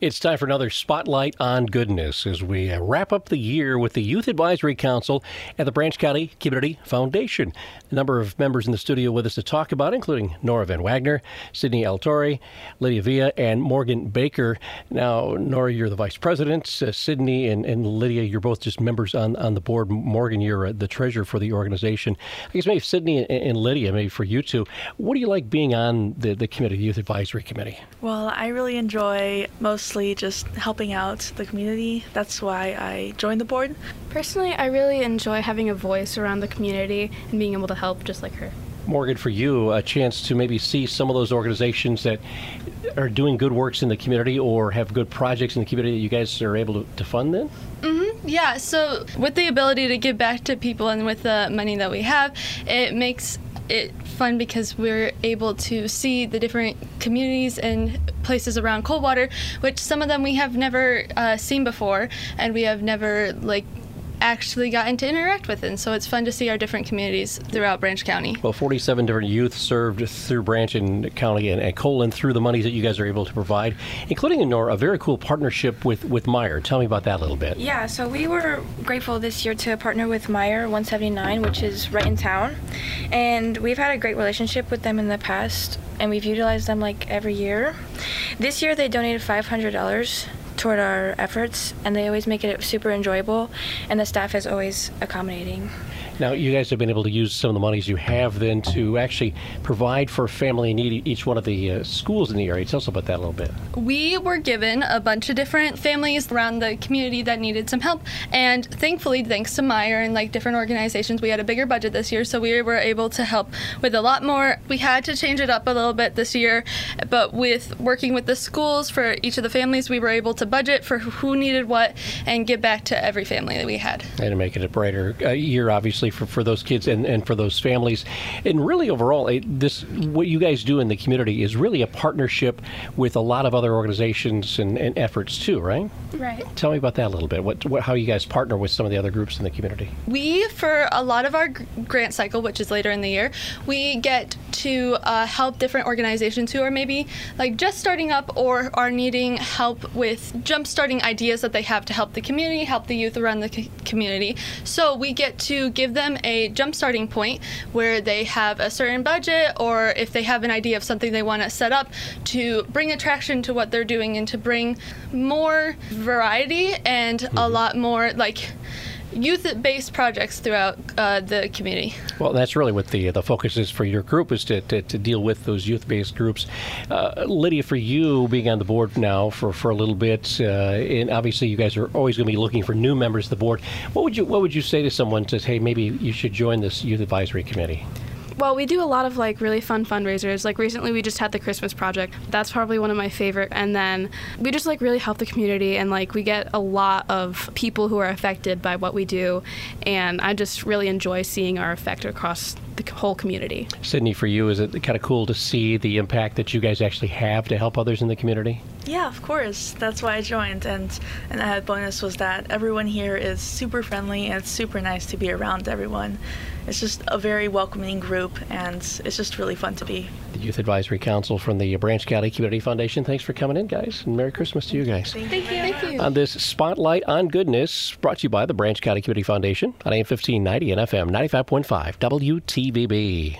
It's time for another Spotlight on Goodness as we uh, wrap up the year with the Youth Advisory Council at the Branch County Community Foundation. A number of members in the studio with us to talk about, including Nora Van Wagner, Sydney Altori, Lydia Villa, and Morgan Baker. Now, Nora, you're the vice president. Uh, Sydney and, and, Lydia, you're both just members on, on the board. Morgan, you're uh, the treasurer for the organization. I guess maybe Sydney and, and, Lydia, maybe for you two, what do you like being on the, the committee, the Youth Advisory Committee? Well, I really enjoy most mostly just helping out the community. That's why I joined the board. Personally, I really enjoy having a voice around the community and being able to help just like her. Morgan, for you, a chance to maybe see some of those organizations that are doing good works in the community or have good projects in the community that you guys are able to, to fund then? Mm-hmm. Yeah, so with the ability to give back to people and with the money that we have, it makes it fun because we're able to see the different communities and places around Coldwater, which some of them we have never uh, seen before, and we have never like actually gotten to interact with. And so it's fun to see our different communities throughout Branch County. Well, 47 different youth served through Branch and County and, and Colon through the monies that you guys are able to provide, including in Nora, a very cool partnership with, with Meijer. Tell me about that a little bit. Yeah, so we were grateful this year to partner with Meijer 179, which is right in town. And we've had a great relationship with them in the past, and we've utilized them like every year. This year they donated $500 toward our efforts, and they always make it super enjoyable, and the staff is always accommodating. Now, you guys have been able to use some of the monies you have then to actually provide for family in need each one of the uh, schools in the area. Tell us about that a little bit. We were given a bunch of different families around the community that needed some help, and thankfully, thanks to Meijer and like different organizations, we had a bigger budget this year, so we were able to help with a lot more. We had to change it up a little bit this year, but with working with the schools for each of the families, we were able to budget for who needed what and give back to every family that we had. And to make it a brighter uh, year, obviously for, for those kids and, and for those families. And really, overall, this what you guys do in the community is really a partnership with a lot of other organizations and, and efforts too, right? Right. Tell me about that a little bit. What, what, how you guys partner with some of the other groups in the community? We, for a lot of our grant cycle, which is later in the year, we get to uh, help different organizations who are maybe like just starting up or are needing help with jump starting ideas that they have to help the community, help the youth around the community. So we get to give them a jump starting point where they have a certain budget or if they have an idea of something they want to set up to bring attraction to what they're doing and to bring more variety and mm-hmm. a lot more like youth-based projects throughout uh, the community. Well, that's really what the the focus is for your group is to, to, to deal with those youth-based groups. Uh, Lydia, for you being on the board now for, for a little bit, uh, and obviously you guys are always going to be looking for new members of the board. What would you what would you say to someone to say, hey, maybe you should join this youth advisory committee? Well, we do a lot of like really fun fundraisers. Like recently, we just had the Christmas project. That's probably one of my favorite. And then we just like really help the community, and like we get a lot of people who are affected by what we do. And I just really enjoy seeing our effect across the whole community. Sydney, for you, is it kind of cool to see the impact that you guys actually have to help others in the community? Yeah, of course. That's why I joined. And an added bonus was that everyone here is super friendly and it's super nice to be around everyone it's just a very welcoming group, and it's just really fun to be. The Youth Advisory Council from the Branch County Community Foundation. Thanks for coming in, guys, and Merry Christmas to you guys. Thank, Thank you. Thank you. On this Spotlight on Goodness, brought to you by the Branch County Community Foundation on AM 1590 and FM 95.5 WTVB.